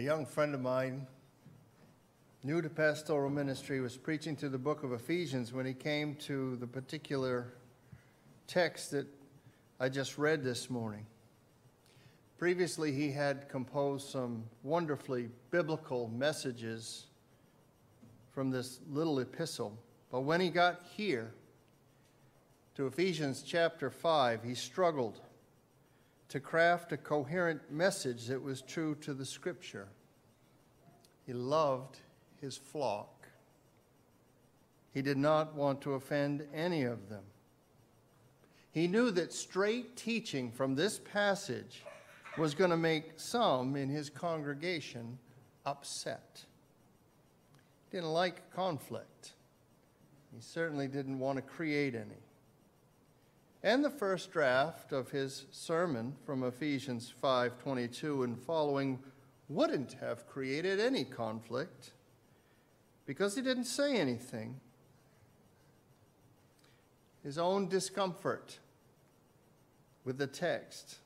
A young friend of mine, new to pastoral ministry, was preaching through the book of Ephesians when he came to the particular text that I just read this morning. Previously, he had composed some wonderfully biblical messages from this little epistle. But when he got here to Ephesians chapter 5, he struggled to craft a coherent message that was true to the scripture. He loved his flock. He did not want to offend any of them. He knew that straight teaching from this passage was going to make some in his congregation upset. He didn't like conflict. He certainly didn't want to create any. And the first draft of his sermon from Ephesians 5:22 and following wouldn't have created any conflict because he didn't say anything. His own discomfort with the text,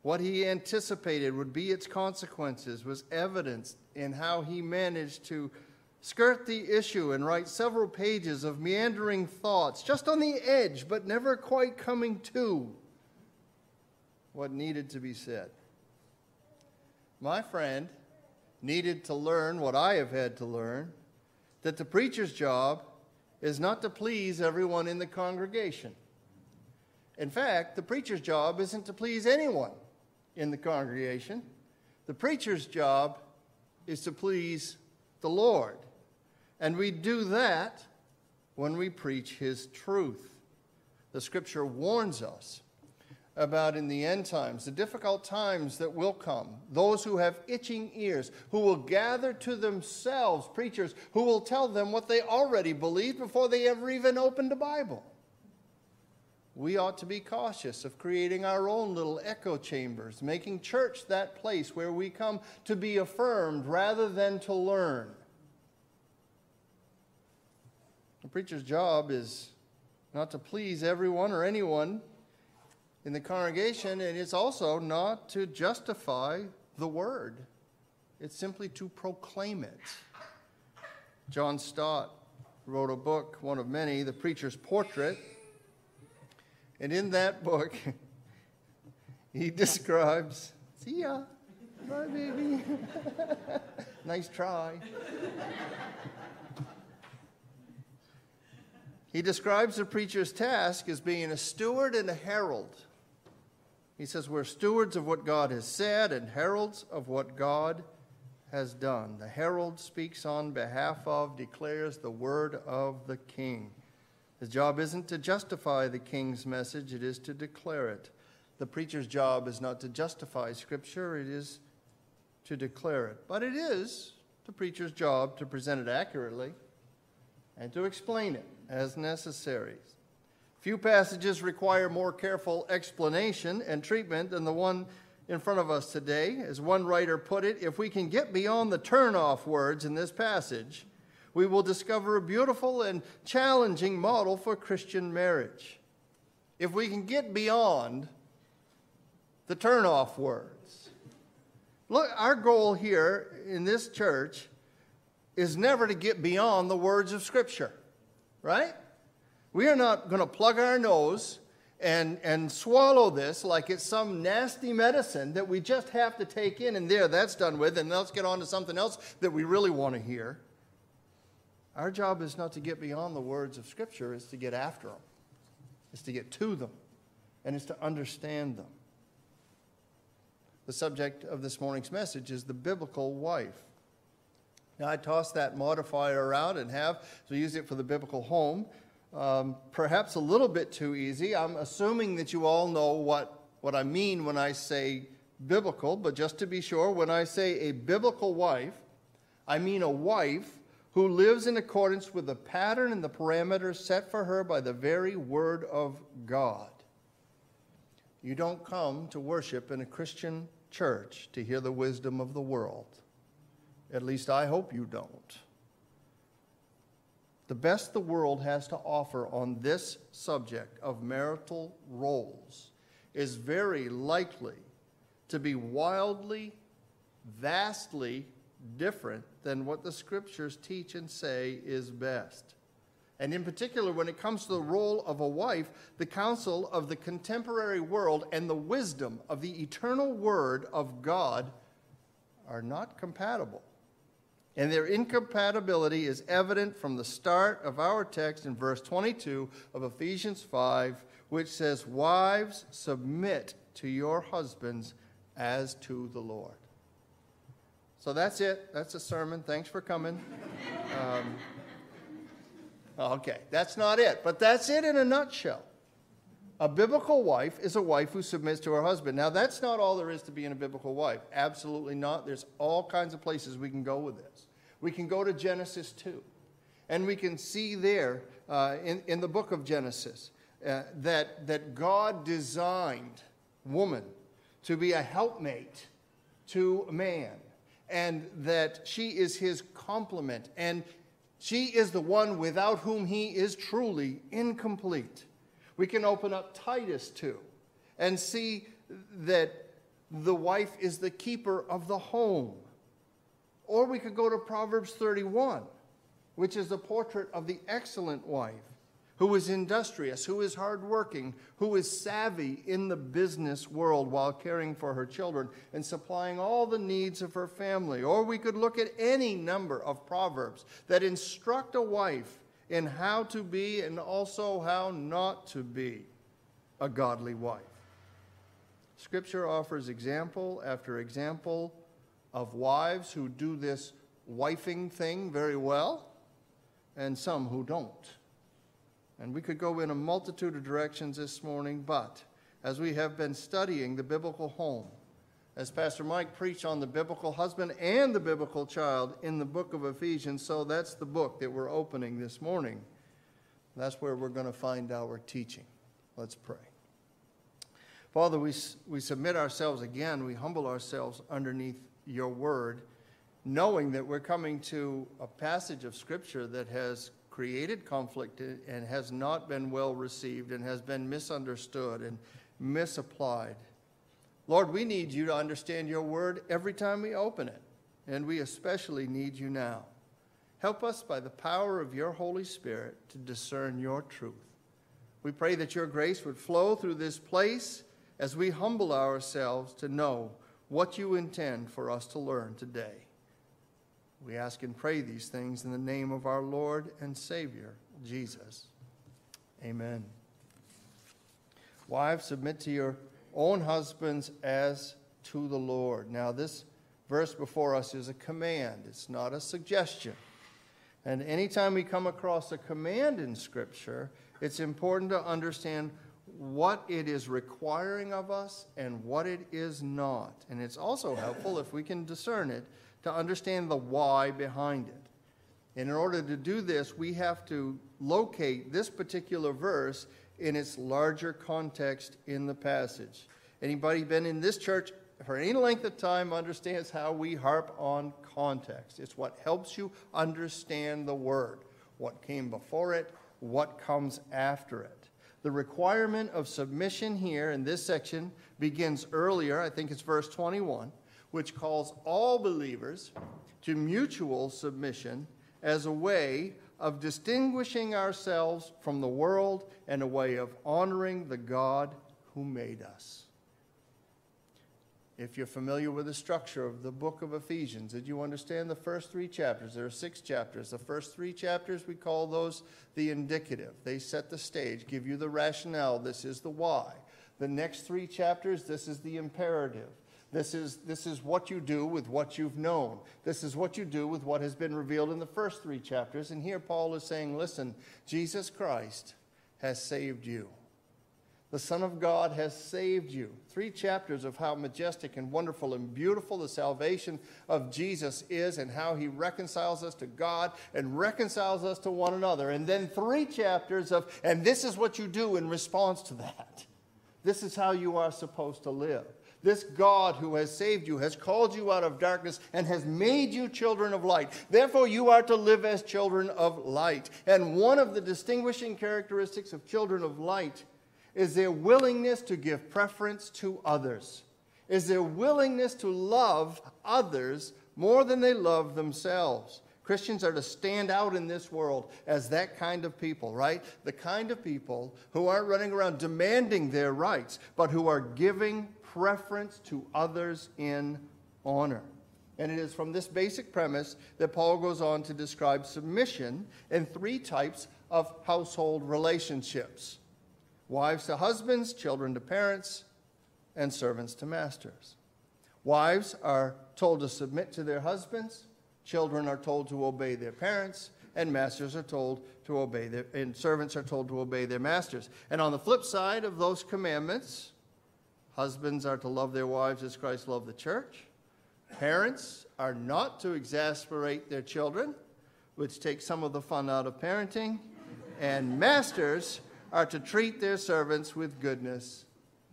what he anticipated would be its consequences, was evidenced in how he managed to skirt the issue and write several pages of meandering thoughts, just on the edge, but never quite coming to what needed to be said. My friend needed to learn what I have had to learn that the preacher's job is not to please everyone in the congregation. In fact, the preacher's job isn't to please anyone in the congregation. The preacher's job is to please the Lord. And we do that when we preach His truth. The scripture warns us about in the end times, the difficult times that will come. Those who have itching ears, who will gather to themselves preachers who will tell them what they already believed before they ever even opened a Bible. We ought to be cautious of creating our own little echo chambers, making church that place where we come to be affirmed rather than to learn. Preacher's job is not to please everyone or anyone in the congregation, and it's also not to justify the word, it's simply to proclaim it. John Stott wrote a book, one of many, The Preacher's Portrait. And in that book, he describes, see ya, bye, baby. nice try. He describes the preacher's task as being a steward and a herald. He says, We're stewards of what God has said and heralds of what God has done. The herald speaks on behalf of, declares the word of the king. His job isn't to justify the king's message, it is to declare it. The preacher's job is not to justify Scripture, it is to declare it. But it is the preacher's job to present it accurately and to explain it as necessary. Few passages require more careful explanation and treatment than the one in front of us today. As one writer put it, if we can get beyond the turn-off words in this passage, we will discover a beautiful and challenging model for Christian marriage. If we can get beyond the turn-off words. Look, our goal here in this church is never to get beyond the words of Scripture right? We are not going to plug our nose and, and swallow this like it's some nasty medicine that we just have to take in and there, that's done with, and let's get on to something else that we really want to hear. Our job is not to get beyond the words of Scripture, it's to get after them, it's to get to them, and it's to understand them. The subject of this morning's message is the biblical wife. Now, I toss that modifier around and have, so use it for the biblical home. Um, perhaps a little bit too easy. I'm assuming that you all know what, what I mean when I say biblical, but just to be sure, when I say a biblical wife, I mean a wife who lives in accordance with the pattern and the parameters set for her by the very Word of God. You don't come to worship in a Christian church to hear the wisdom of the world. At least I hope you don't. The best the world has to offer on this subject of marital roles is very likely to be wildly vastly different than what the scriptures teach and say is best. And in particular, when it comes to the role of a wife, the counsel of the contemporary world and the wisdom of the eternal word of God are not compatible. And their incompatibility is evident from the start of our text in verse 22 of Ephesians 5, which says, Wives, submit to your husbands as to the Lord. So that's it. That's a sermon. Thanks for coming. Um, okay, that's not it, but that's it in a nutshell. A biblical wife is a wife who submits to her husband. Now, that's not all there is to being a biblical wife. Absolutely not. There's all kinds of places we can go with this. We can go to Genesis 2, and we can see there uh, in, in the book of Genesis uh, that, that God designed woman to be a helpmate to man and that she is his complement, and she is the one without whom he is truly incomplete. We can open up Titus 2 and see that the wife is the keeper of the home. Or we could go to Proverbs 31, which is a portrait of the excellent wife who is industrious, who is hardworking, who is savvy in the business world while caring for her children and supplying all the needs of her family. Or we could look at any number of proverbs that instruct a wife in how to be and also how not to be a godly wife. Scripture offers example after example of wives who do this wifing thing very well and some who don't. And we could go in a multitude of directions this morning, but as we have been studying the biblical home, as Pastor Mike preached on the biblical husband and the biblical child in the book of Ephesians, so that's the book that we're opening this morning. That's where we're going to find our teaching. Let's pray. Father, we, we submit ourselves again, we humble ourselves underneath your word, knowing that we're coming to a passage of Scripture that has created conflict and has not been well received and has been misunderstood and misapplied. Lord, we need you to understand your word every time we open it, and we especially need you now. Help us by the power of your Holy Spirit to discern your truth. We pray that your grace would flow through this place as we humble ourselves to know what you intend for us to learn today. We ask and pray these things in the name of our Lord and Savior, Jesus. Amen. Wives, submit to your own husbands as to the Lord. Now, this verse before us is a command, it's not a suggestion. And anytime we come across a command in Scripture, it's important to understand what it is requiring of us and what it is not. And it's also helpful if we can discern it to understand the why behind it. And in order to do this, we have to locate this particular verse in its larger context in the passage. Anybody been in this church for any length of time understands how we harp on context. It's what helps you understand the word, what came before it, what comes after it. The requirement of submission here in this section begins earlier, I think it's verse 21 which calls all believers to mutual submission as a way of distinguishing ourselves from the world and a way of honoring the God who made us. If you're familiar with the structure of the book of Ephesians, did you understand the first three chapters? There are six chapters. The first three chapters, we call those the indicative. They set the stage, give you the rationale. This is the why. The next three chapters, this is the imperative. This is, this is what you do with what you've known. This is what you do with what has been revealed in the first three chapters. And here Paul is saying, listen, Jesus Christ has saved you. The Son of God has saved you. Three chapters of how majestic and wonderful and beautiful the salvation of Jesus is and how he reconciles us to God and reconciles us to one another. And then three chapters of, and this is what you do in response to that. This is how you are supposed to live. This God who has saved you has called you out of darkness and has made you children of light. Therefore, you are to live as children of light. And one of the distinguishing characteristics of children of light is their willingness to give preference to others. is their willingness to love others more than they love themselves. Christians are to stand out in this world as that kind of people, right? The kind of people who aren't running around demanding their rights, but who are giving preference to others in honor. And it is from this basic premise that Paul goes on to describe submission in three types of household relationships wives to husbands, children to parents, and servants to masters. Wives are told to submit to their husbands, children are told to obey their parents, and masters are told to obey their and servants are told to obey their masters. And on the flip side of those commandments, husbands are to love their wives as Christ loved the church. Parents are not to exasperate their children, which takes some of the fun out of parenting. And masters are to treat their servants with goodness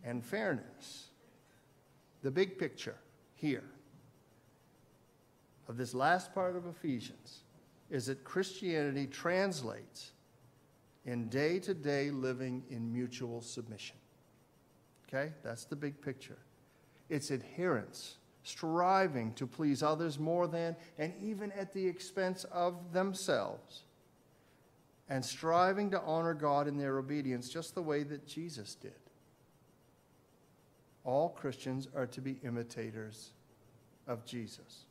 and fairness. The big picture here of this last part of Ephesians is that Christianity translates in day to day living in mutual submission. Okay? That's the big picture. It's adherence, striving to please others more than and even at the expense of themselves, and striving to honor God in their obedience just the way that Jesus did. All Christians are to be imitators of Jesus.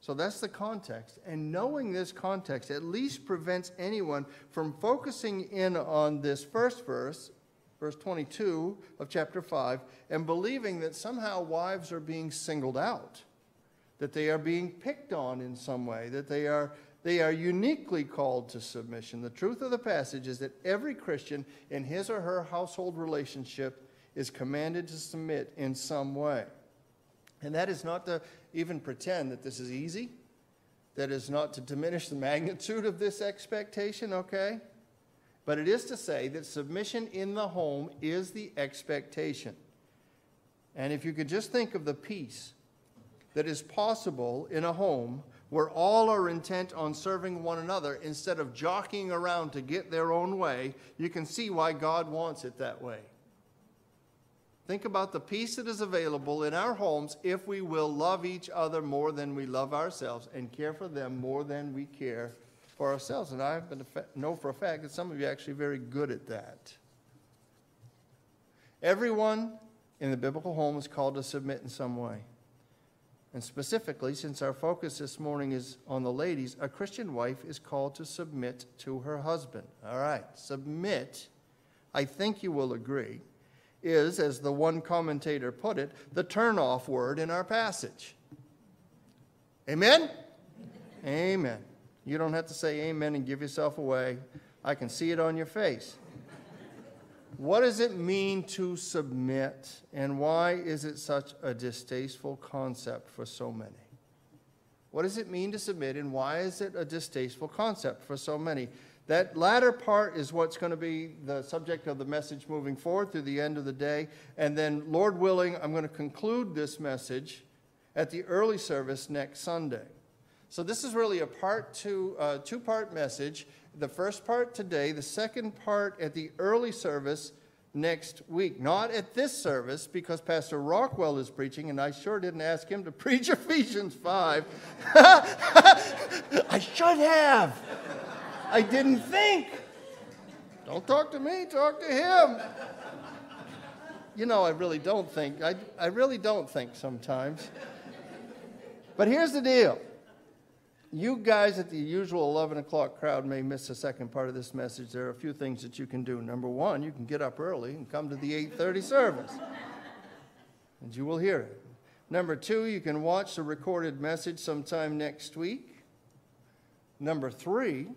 So that's the context. And knowing this context at least prevents anyone from focusing in on this first verse, verse 22 of chapter 5, and believing that somehow wives are being singled out, that they are being picked on in some way, that they are, they are uniquely called to submission. The truth of the passage is that every Christian in his or her household relationship is commanded to submit in some way. And that is not to even pretend that this is easy. That is not to diminish the magnitude of this expectation, okay? But it is to say that submission in the home is the expectation. And if you could just think of the peace that is possible in a home where all are intent on serving one another instead of jockeying around to get their own way, you can see why God wants it that way. Think about the peace that is available in our homes if we will love each other more than we love ourselves and care for them more than we care for ourselves. And I know for a fact that some of you are actually very good at that. Everyone in the biblical home is called to submit in some way. And specifically, since our focus this morning is on the ladies, a Christian wife is called to submit to her husband. All right, submit, I think you will agree is, as the one commentator put it, the turn-off word in our passage. Amen? Amen. You don't have to say amen and give yourself away. I can see it on your face. What does it mean to submit, and why is it such a distasteful concept for so many? What does it mean to submit, and why is it a distasteful concept for so many? That latter part is what's going to be the subject of the message moving forward through the end of the day. And then, Lord willing, I'm going to conclude this message at the early service next Sunday. So, this is really a part two, uh, two part message. The first part today, the second part at the early service next week. Not at this service because Pastor Rockwell is preaching, and I sure didn't ask him to preach Ephesians 5. I should have. I didn't think. Don't talk to me, talk to him. You know, I really don't think. I, I really don't think sometimes. But here's the deal. You guys at the usual 11 o'clock crowd may miss the second part of this message. There are a few things that you can do. Number one, you can get up early and come to the 8:30 service, and you will hear it. Number two, you can watch the recorded message sometime next week. Number three,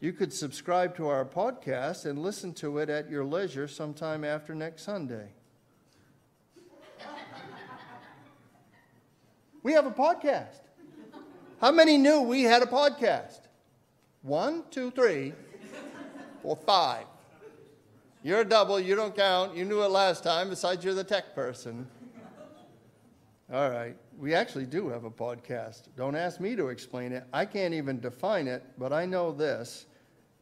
you could subscribe to our podcast and listen to it at your leisure sometime after next Sunday. we have a podcast. How many knew we had a podcast? One, two, three, four, five. You're a double, you don't count. You knew it last time, besides you're the tech person. All right. We actually do have a podcast. Don't ask me to explain it. I can't even define it, but I know this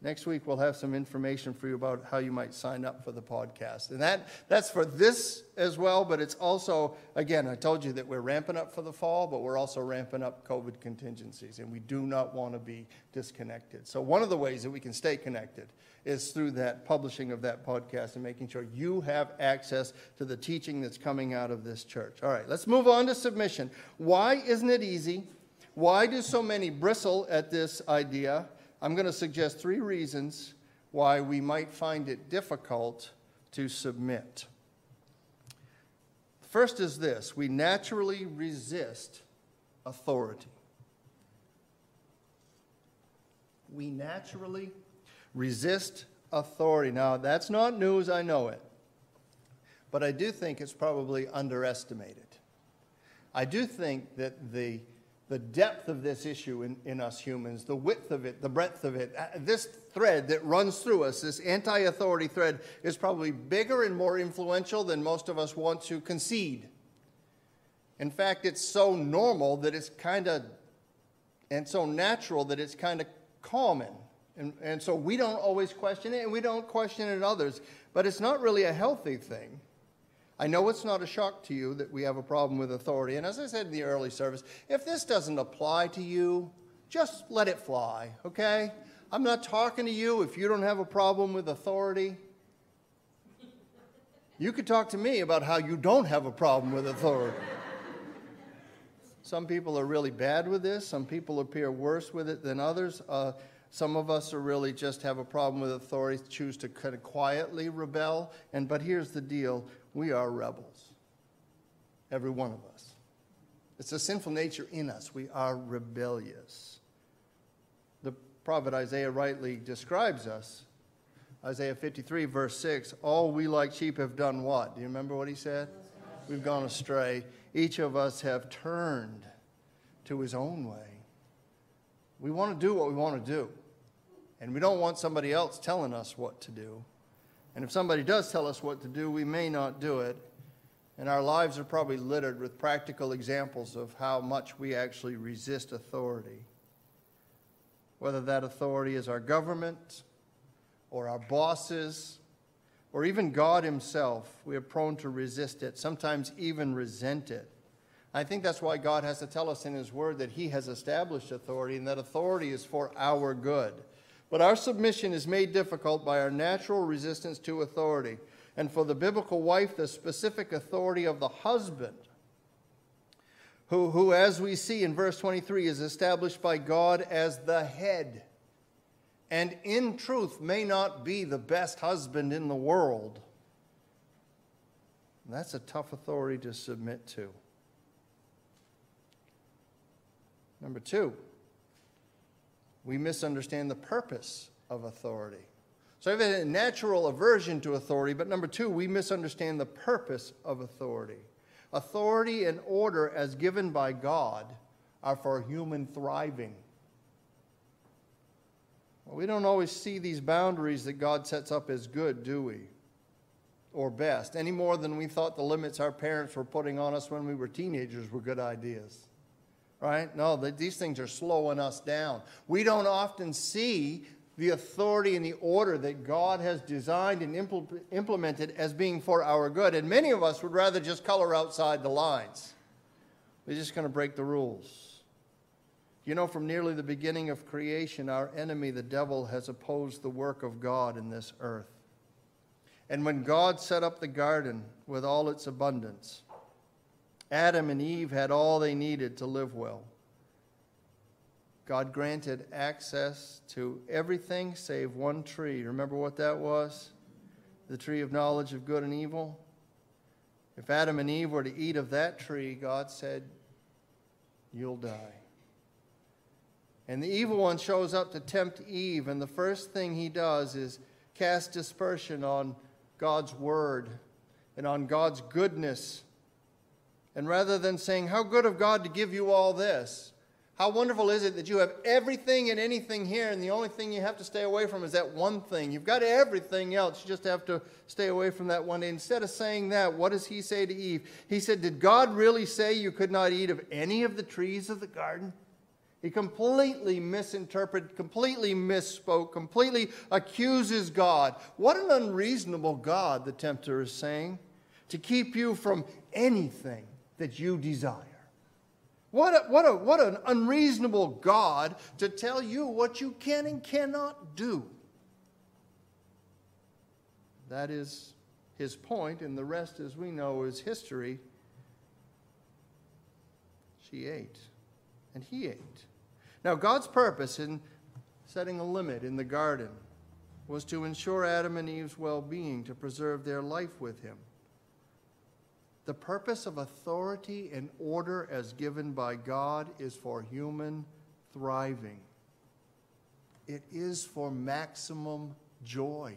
Next week, we'll have some information for you about how you might sign up for the podcast. And that, that's for this as well, but it's also, again, I told you that we're ramping up for the fall, but we're also ramping up COVID contingencies, and we do not want to be disconnected. So, one of the ways that we can stay connected is through that publishing of that podcast and making sure you have access to the teaching that's coming out of this church. All right, let's move on to submission. Why isn't it easy? Why do so many bristle at this idea? I'm going to suggest three reasons why we might find it difficult to submit. First is this we naturally resist authority. We naturally resist authority. Now, that's not news, I know it. But I do think it's probably underestimated. I do think that the the depth of this issue in, in us humans, the width of it, the breadth of it. Uh, this thread that runs through us, this anti authority thread, is probably bigger and more influential than most of us want to concede. In fact, it's so normal that it's kind of, and so natural that it's kind of common. And, and so we don't always question it, and we don't question it in others. But it's not really a healthy thing. I know it's not a shock to you that we have a problem with authority. And as I said in the early service, if this doesn't apply to you, just let it fly, okay? I'm not talking to you if you don't have a problem with authority. You could talk to me about how you don't have a problem with authority. Some people are really bad with this, some people appear worse with it than others. Uh, some of us are really just have a problem with authority, choose to kind of quietly rebel. And but here's the deal we are rebels. Every one of us. It's a sinful nature in us. We are rebellious. The prophet Isaiah rightly describes us. Isaiah 53, verse 6 All we like sheep have done what? Do you remember what he said? We've gone astray. Each of us have turned to his own way. We want to do what we want to do. And we don't want somebody else telling us what to do. And if somebody does tell us what to do, we may not do it. And our lives are probably littered with practical examples of how much we actually resist authority. Whether that authority is our government or our bosses or even God Himself, we are prone to resist it, sometimes even resent it. I think that's why God has to tell us in His Word that He has established authority and that authority is for our good. But our submission is made difficult by our natural resistance to authority. And for the biblical wife, the specific authority of the husband, who, who, as we see in verse 23, is established by God as the head, and in truth may not be the best husband in the world. That's a tough authority to submit to. Number two, we misunderstand the purpose of authority. So we have a natural aversion to authority, but number two, we misunderstand the purpose of authority. Authority and order, as given by God, are for human thriving. Well, we don't always see these boundaries that God sets up as good, do we? Or best, any more than we thought the limits our parents were putting on us when we were teenagers were good ideas right? No, these things are slowing us down. We don't often see the authority and the order that God has designed and impl- implemented as being for our good. And many of us would rather just color outside the lines. We're just going to break the rules. You know, from nearly the beginning of creation, our enemy, the devil, has opposed the work of God in this earth. And when God set up the garden with all its abundance, Adam and Eve had all they needed to live well. God granted access to everything save one tree. Remember what that was? The tree of knowledge of good and evil. If Adam and Eve were to eat of that tree, God said, You'll die. And the evil one shows up to tempt Eve, and the first thing he does is cast dispersion on God's word and on God's goodness and rather than saying, How good of God to give you all this, how wonderful is it that you have everything and anything here, and the only thing you have to stay away from is that one thing? You've got everything else. You just have to stay away from that one. Instead of saying that, what does he say to Eve? He said, Did God really say you could not eat of any of the trees of the garden? He completely misinterpreted, completely misspoke, completely accuses God. What an unreasonable God, the tempter is saying, to keep you from anything that you desire. What, a, what, a, what an unreasonable God to tell you what you can and cannot do. That is his point, and the rest, as we know, is history. She ate, and he ate. Now, God's purpose in setting a limit in the garden was to ensure Adam and Eve's well being, to preserve their life with him. The purpose of authority and order as given by God is for human thriving. It is for maximum joy.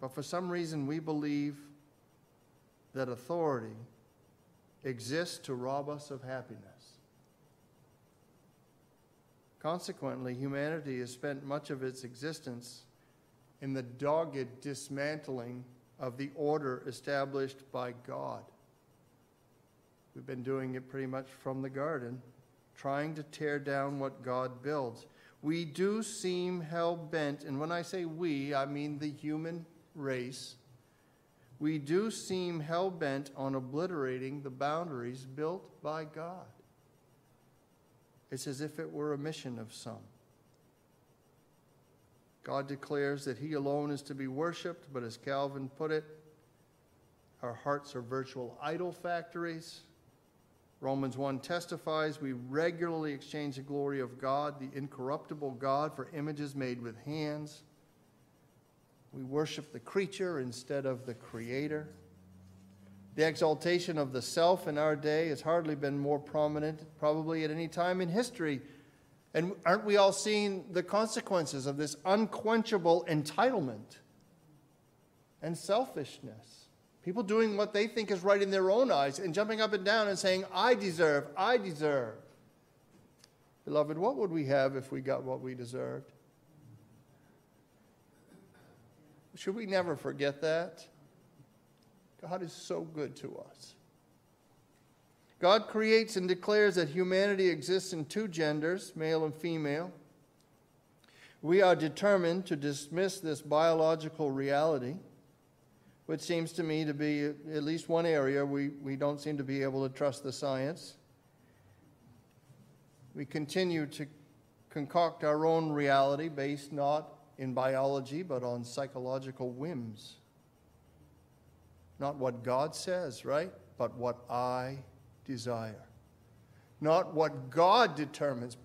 But for some reason, we believe that authority exists to rob us of happiness. Consequently, humanity has spent much of its existence in the dogged dismantling of the order established by God. We've been doing it pretty much from the garden, trying to tear down what God builds. We do seem hell bent, and when I say we, I mean the human race. We do seem hell bent on obliterating the boundaries built by God. It's as if it were a mission of some. God declares that He alone is to be worshiped, but as Calvin put it, our hearts are virtual idol factories. Romans 1 testifies we regularly exchange the glory of God, the incorruptible God, for images made with hands. We worship the creature instead of the creator. The exaltation of the self in our day has hardly been more prominent, probably at any time in history. And aren't we all seeing the consequences of this unquenchable entitlement and selfishness? People doing what they think is right in their own eyes and jumping up and down and saying, I deserve, I deserve. Beloved, what would we have if we got what we deserved? Should we never forget that? God is so good to us. God creates and declares that humanity exists in two genders, male and female. We are determined to dismiss this biological reality, which seems to me to be at least one area we, we don't seem to be able to trust the science. We continue to concoct our own reality based not in biology but on psychological whims. Not what God says, right? But what I desire. Not what God determines,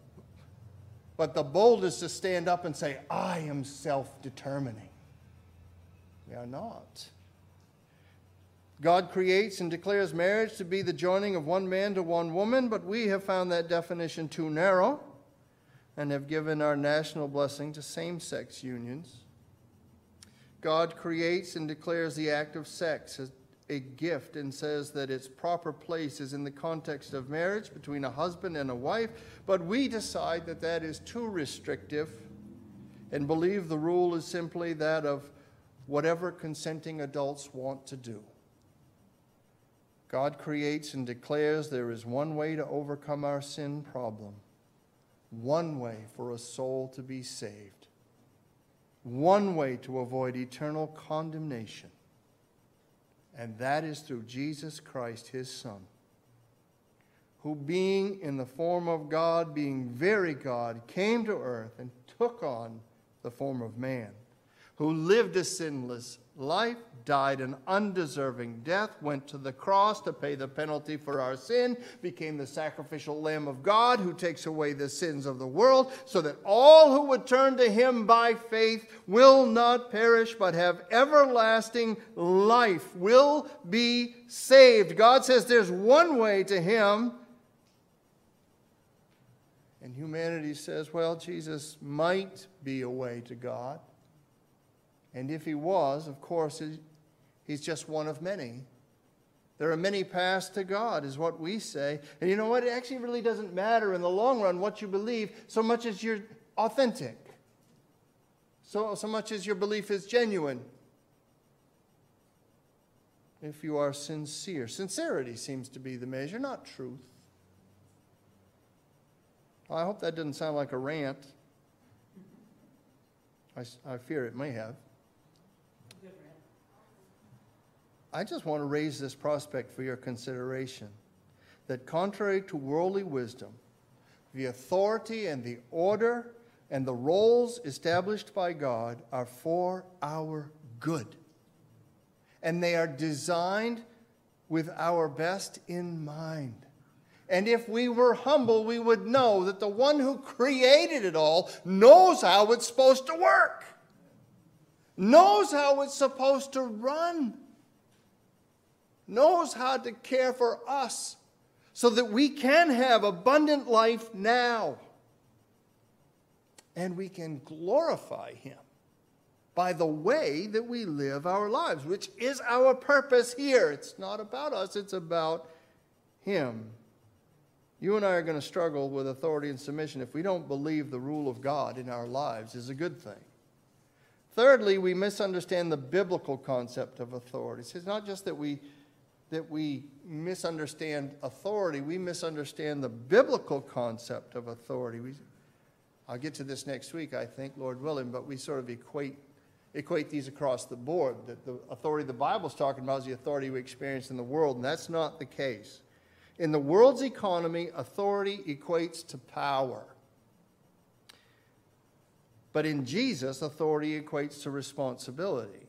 but the boldest to stand up and say, I am self determining. We are not. God creates and declares marriage to be the joining of one man to one woman, but we have found that definition too narrow and have given our national blessing to same sex unions. God creates and declares the act of sex as a gift and says that its proper place is in the context of marriage between a husband and a wife, but we decide that that is too restrictive and believe the rule is simply that of whatever consenting adults want to do. God creates and declares there is one way to overcome our sin problem, one way for a soul to be saved one way to avoid eternal condemnation, and that is through Jesus Christ, his Son, who, being in the form of God, being very God, came to earth and took on the form of man, who lived a sinless life, died an undeserving death, went to the cross to pay the penalty for our sin, became the sacrificial Lamb of God who takes away the sins of the world, so that all who would turn to him by faith will not perish but have everlasting life, will be saved. God says there's one way to him. And humanity says, well, Jesus might be a way to God. And if he was, of course, he's just one of many. There are many paths to God, is what we say. And you know what? It actually really doesn't matter in the long run what you believe so much as you're authentic, so, so much as your belief is genuine. If you are sincere, sincerity seems to be the measure, not truth. I hope that didn't sound like a rant. I, I fear it may have. I just want to raise this prospect for your consideration that contrary to worldly wisdom, the authority and the order and the roles established by God are for our good. And they are designed with our best in mind. And if we were humble, we would know that the one who created it all knows how it's supposed to work, knows how it's supposed to run, knows how to care for us so that we can have abundant life now. And we can glorify Him by the way that we live our lives, which is our purpose here. It's not about us, it's about Him. You and I are going to struggle with authority and submission if we don't believe the rule of God in our lives is a good thing. Thirdly, we misunderstand the biblical concept of authority. It's not just that we that we misunderstand authority, we misunderstand the biblical concept of authority. We, I'll get to this next week, I think, Lord willing, but we sort of equate equate these across the board. That the authority the Bible's talking about is the authority we experience in the world, and that's not the case. In the world's economy, authority equates to power. But in Jesus, authority equates to responsibility.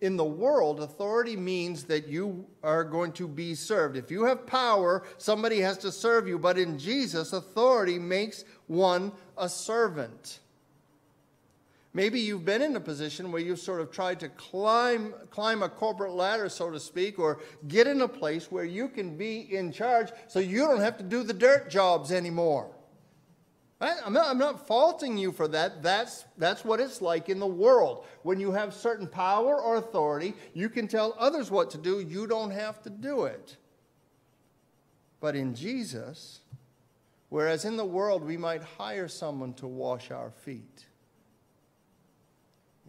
In the world, authority means that you are going to be served. If you have power, somebody has to serve you. But in Jesus, authority makes one a servant. Maybe you've been in a position where you've sort of tried to climb, climb a corporate ladder, so to speak, or get in a place where you can be in charge so you don't have to do the dirt jobs anymore. I'm not, I'm not faulting you for that. That's, that's what it's like in the world. When you have certain power or authority, you can tell others what to do, you don't have to do it. But in Jesus, whereas in the world we might hire someone to wash our feet,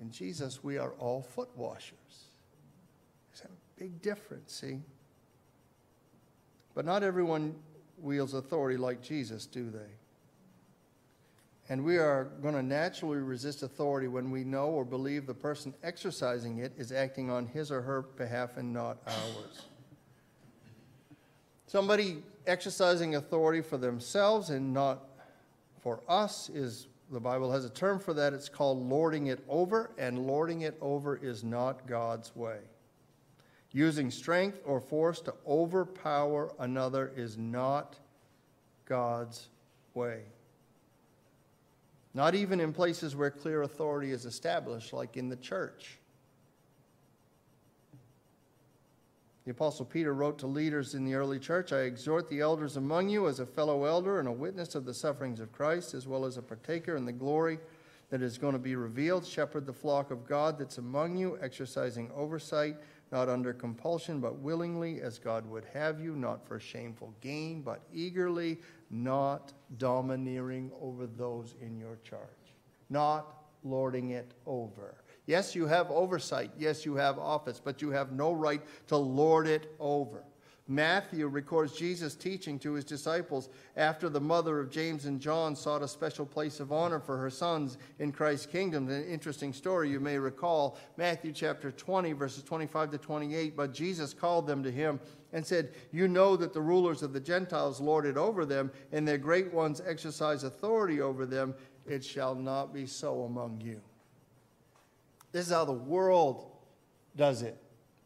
in Jesus, we are all foot washers. There's a big difference, see? But not everyone wields authority like Jesus, do they? And we are going to naturally resist authority when we know or believe the person exercising it is acting on his or her behalf and not ours. Somebody exercising authority for themselves and not for us is the Bible has a term for that. It's called lording it over, and lording it over is not God's way. Using strength or force to overpower another is not God's way. Not even in places where clear authority is established, like in the church. The Apostle Peter wrote to leaders in the early church I exhort the elders among you as a fellow elder and a witness of the sufferings of Christ, as well as a partaker in the glory that is going to be revealed. Shepherd the flock of God that's among you, exercising oversight, not under compulsion, but willingly, as God would have you, not for shameful gain, but eagerly, not domineering over those in your charge, not lording it over. Yes, you have oversight. Yes, you have office, but you have no right to lord it over. Matthew records Jesus teaching to his disciples after the mother of James and John sought a special place of honor for her sons in Christ's kingdom. An interesting story you may recall. Matthew chapter 20, verses 25 to 28. But Jesus called them to him and said, You know that the rulers of the Gentiles lord it over them, and their great ones exercise authority over them. It shall not be so among you. This is how the world does it.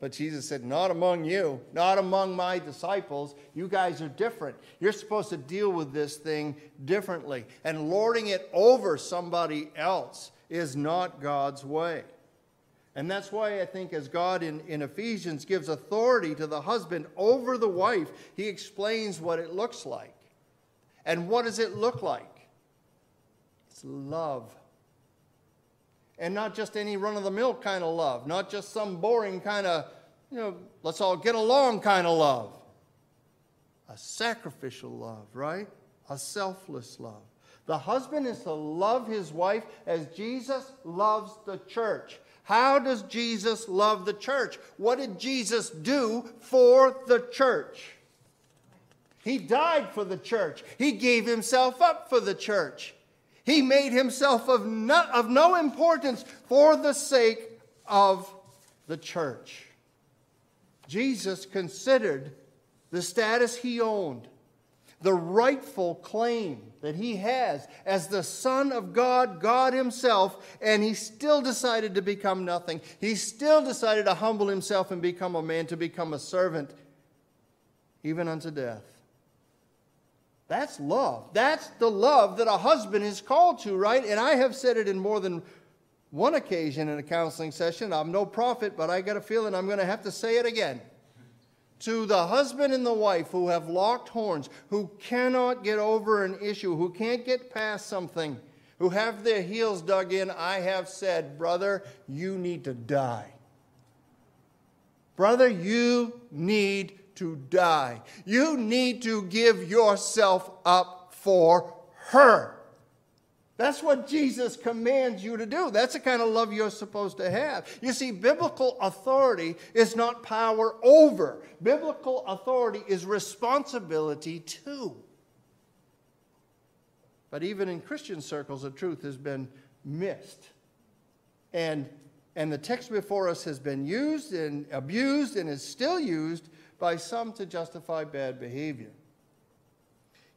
But Jesus said, Not among you, not among my disciples. You guys are different. You're supposed to deal with this thing differently. And lording it over somebody else is not God's way. And that's why I think, as God in, in Ephesians gives authority to the husband over the wife, he explains what it looks like. And what does it look like? It's love and not just any run of the mill kind of love, not just some boring kind of, you know, let's all get along kind of love. A sacrificial love, right? A selfless love. The husband is to love his wife as Jesus loves the church. How does Jesus love the church? What did Jesus do for the church? He died for the church. He gave himself up for the church. He made himself of no, of no importance for the sake of the church. Jesus considered the status he owned, the rightful claim that he has as the Son of God, God Himself, and he still decided to become nothing. He still decided to humble himself and become a man, to become a servant, even unto death. That's love. That's the love that a husband is called to, right? And I have said it in more than one occasion in a counseling session. I'm no prophet, but I got a feeling I'm going to have to say it again. To the husband and the wife who have locked horns, who cannot get over an issue, who can't get past something, who have their heels dug in, I have said, brother, you need to die. Brother, you need to die. You need to give yourself up for her. That's what Jesus commands you to do. That's the kind of love you're supposed to have. You see, biblical authority is not power over, biblical authority is responsibility too. But even in Christian circles, the truth has been missed. And, and the text before us has been used and abused and is still used by some to justify bad behavior.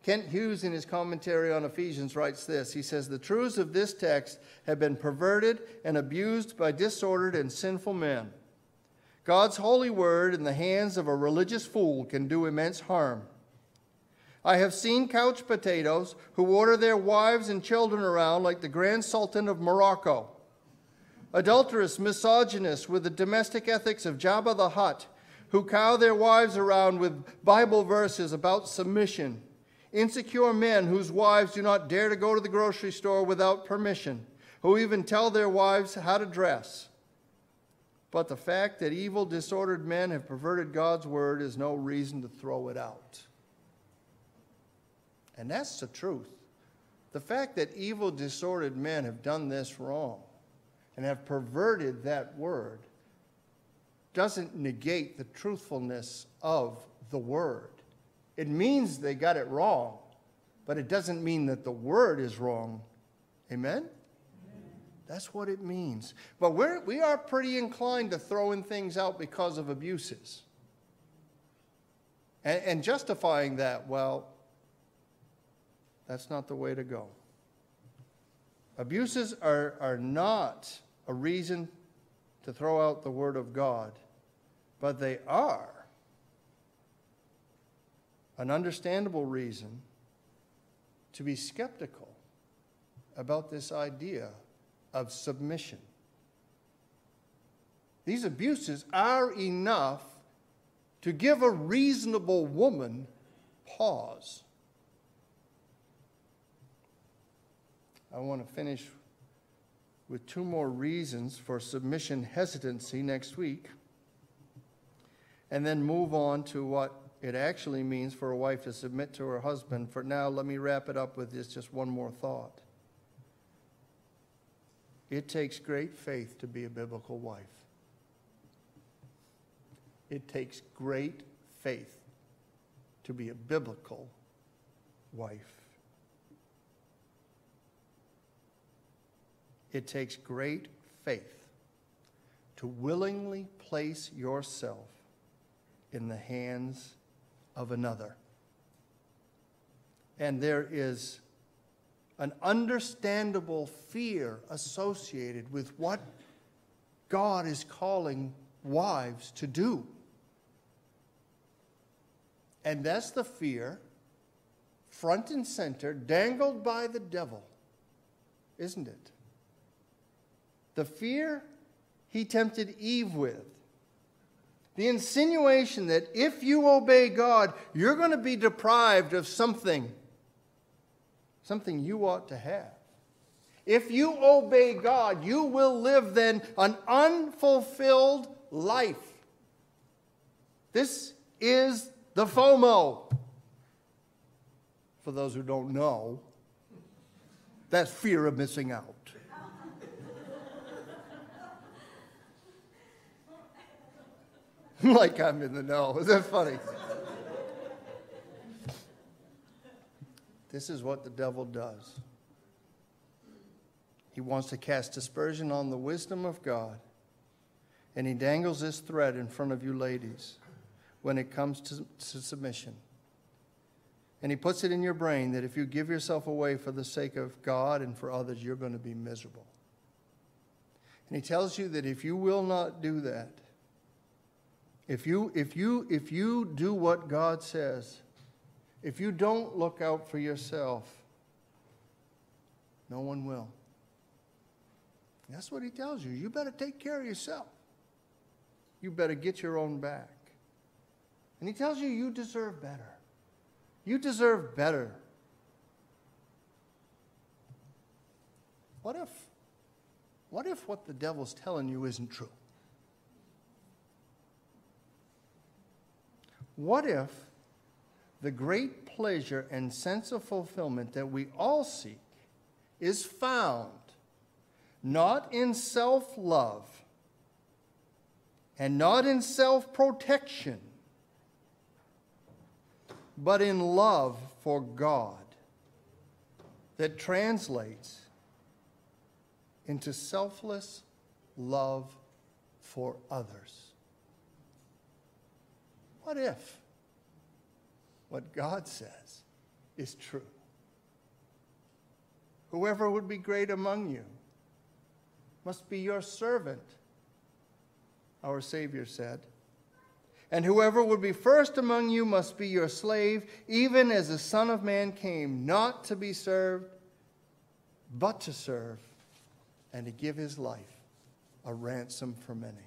Kent Hughes, in his commentary on Ephesians, writes this He says, The truths of this text have been perverted and abused by disordered and sinful men. God's holy word in the hands of a religious fool can do immense harm. I have seen couch potatoes who order their wives and children around like the Grand Sultan of Morocco. Adulterous misogynists with the domestic ethics of Jabba the Hutt who cow their wives around with Bible verses about submission, insecure men whose wives do not dare to go to the grocery store without permission, who even tell their wives how to dress. But the fact that evil, disordered men have perverted God's word is no reason to throw it out. And that's the truth. The fact that evil, disordered men have done this wrong and have perverted that word doesn't negate the truthfulness of the word. It means they got it wrong, but it doesn't mean that the word is wrong. Amen? That's what it means. But we're, we are pretty inclined to throwing things out because of abuses. And, and justifying that, well, that's not the way to go. Abuses are, are not a reason to throw out the Word of God but they are an understandable reason to be skeptical about this idea of submission. These abuses are enough to give a reasonable woman pause. I want to finish with two more reasons for submission hesitancy next week and then move on to what it actually means for a wife to submit to her husband. For now, let me wrap it up with this just one more thought. It takes great faith to be a biblical wife. It takes great faith to be a biblical wife. It takes great faith to willingly place yourself in the hands of another. And there is an understandable fear associated with what God is calling wives to do. And that's the fear, front and center, dangled by the devil, isn't it? The fear he tempted Eve with the insinuation that if you obey God, you're going to be deprived of something, something you ought to have. If you obey God, you will live then an unfulfilled life. This is the FOMO. For those who don't know, that's fear of missing out. like I'm in the know. Is that funny? This is what the devil does. He wants to cast dispersion on the wisdom of God. And he dangles this thread in front of you, ladies, when it comes to, to submission. And he puts it in your brain that if you give yourself away for the sake of God and for others, you're going to be miserable. And he tells you that if you will not do that, if you, if you, if you do what God says, if you don't look out for yourself, no one will. That's what he tells you. You better take care of yourself. You better get your own back. And he tells you you deserve better. You deserve better. What if what if what the devil's telling you isn't true? What if the great pleasure and sense of fulfillment that we all seek is found not in self love and not in self protection, but in love for God that translates into selfless love for others. What if what God says is true? Whoever would be great among you must be your servant, our Savior said. And whoever would be first among you must be your slave, even as the Son of Man came not to be served, but to serve, and to give his life a ransom for many.